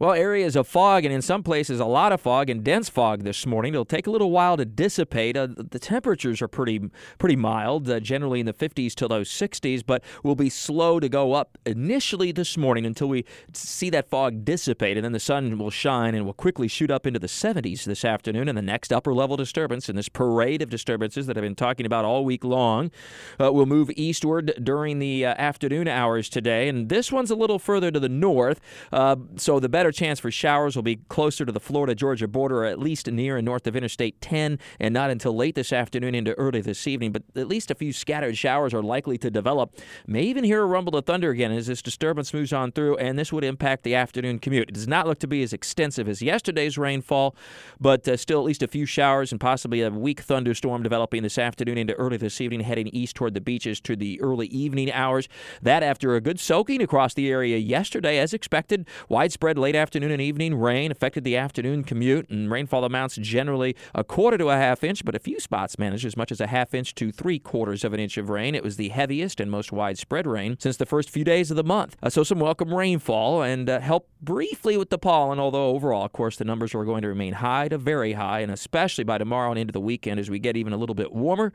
Well, areas of fog and in some places a lot of fog and dense fog this morning. It'll take a little while to dissipate. Uh, the temperatures are pretty pretty mild, uh, generally in the 50s to low 60s, but will be slow to go up initially this morning until we see that fog dissipate, and then the sun will shine and will quickly shoot up into the 70s this afternoon. And the next upper level disturbance in this parade of disturbances that I've been talking about all week long uh, will move eastward during the uh, afternoon hours today, and this one's a little further to the north, uh, so the better better chance for showers will be closer to the Florida Georgia border, or at least near and north of Interstate 10, and not until late this afternoon into early this evening. But at least a few scattered showers are likely to develop. May even hear a rumble of thunder again as this disturbance moves on through, and this would impact the afternoon commute. It does not look to be as extensive as yesterday's rainfall, but uh, still at least a few showers and possibly a weak thunderstorm developing this afternoon into early this evening, heading east toward the beaches to the early evening hours. That after a good soaking across the area yesterday, as expected, widespread late afternoon and evening rain affected the afternoon commute, and rainfall amounts generally a quarter to a half inch, but a few spots managed as much as a half inch to three quarters of an inch of rain. It was the heaviest and most widespread rain since the first few days of the month. Uh, so some welcome rainfall and uh, help briefly with the pollen, although overall, of course, the numbers are going to remain high to very high, and especially by tomorrow and into the weekend as we get even a little bit warmer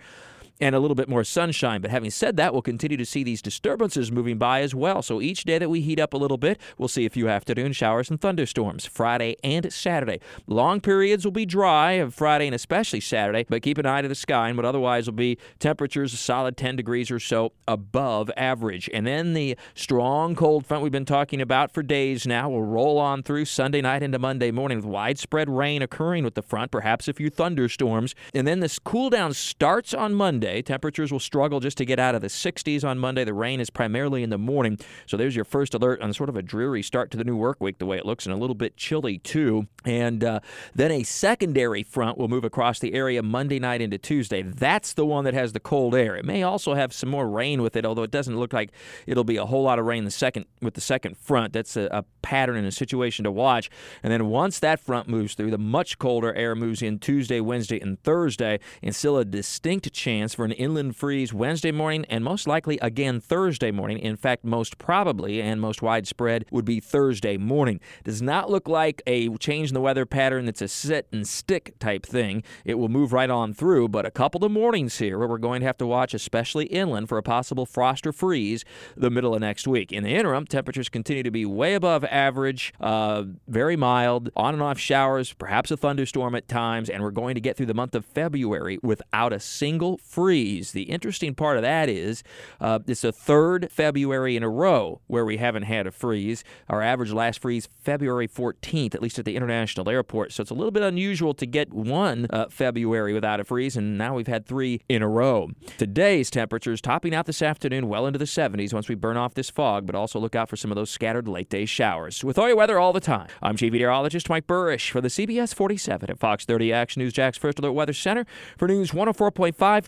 and a little bit more sunshine. But having said that, we'll continue to see these disturbances moving by as well. So each day that we heat up a little bit, we'll see a few afternoon showers and thunderstorms Friday and Saturday. Long periods will be dry of Friday and especially Saturday, but keep an eye to the sky and what otherwise will be temperatures a solid 10 degrees or so above average. And then the strong cold front we've been talking about for days now will roll on through Sunday night into Monday morning with widespread rain occurring with the front, perhaps a few thunderstorms. And then this cool down starts on Monday Monday. Temperatures will struggle just to get out of the 60s on Monday. The rain is primarily in the morning. So there's your first alert on sort of a dreary start to the new work week, the way it looks, and a little bit chilly too. And uh, then a secondary front will move across the area Monday night into Tuesday. That's the one that has the cold air. It may also have some more rain with it, although it doesn't look like it'll be a whole lot of rain the second with the second front. That's a, a pattern and a situation to watch. And then once that front moves through, the much colder air moves in Tuesday, Wednesday, and Thursday, and still a distinct chance chance for an inland freeze Wednesday morning and most likely again Thursday morning. In fact, most probably and most widespread would be Thursday morning. Does not look like a change in the weather pattern that's a sit and stick type thing. It will move right on through, but a couple of mornings here where we're going to have to watch, especially inland, for a possible frost or freeze the middle of next week. In the interim, temperatures continue to be way above average, uh, very mild, on and off showers, perhaps a thunderstorm at times, and we're going to get through the month of February without a single freeze freeze. The interesting part of that is uh, it's the third February in a row where we haven't had a freeze. Our average last freeze February 14th, at least at the international airport. So it's a little bit unusual to get one uh, February without a freeze, and now we've had three in a row. Today's temperatures topping out this afternoon well into the 70s once we burn off this fog, but also look out for some of those scattered late day showers. With all your weather all the time, I'm Chief Meteorologist Mike Buresh for the CBS 47 at Fox 30 Action News Jax First Alert Weather Center for News 104.5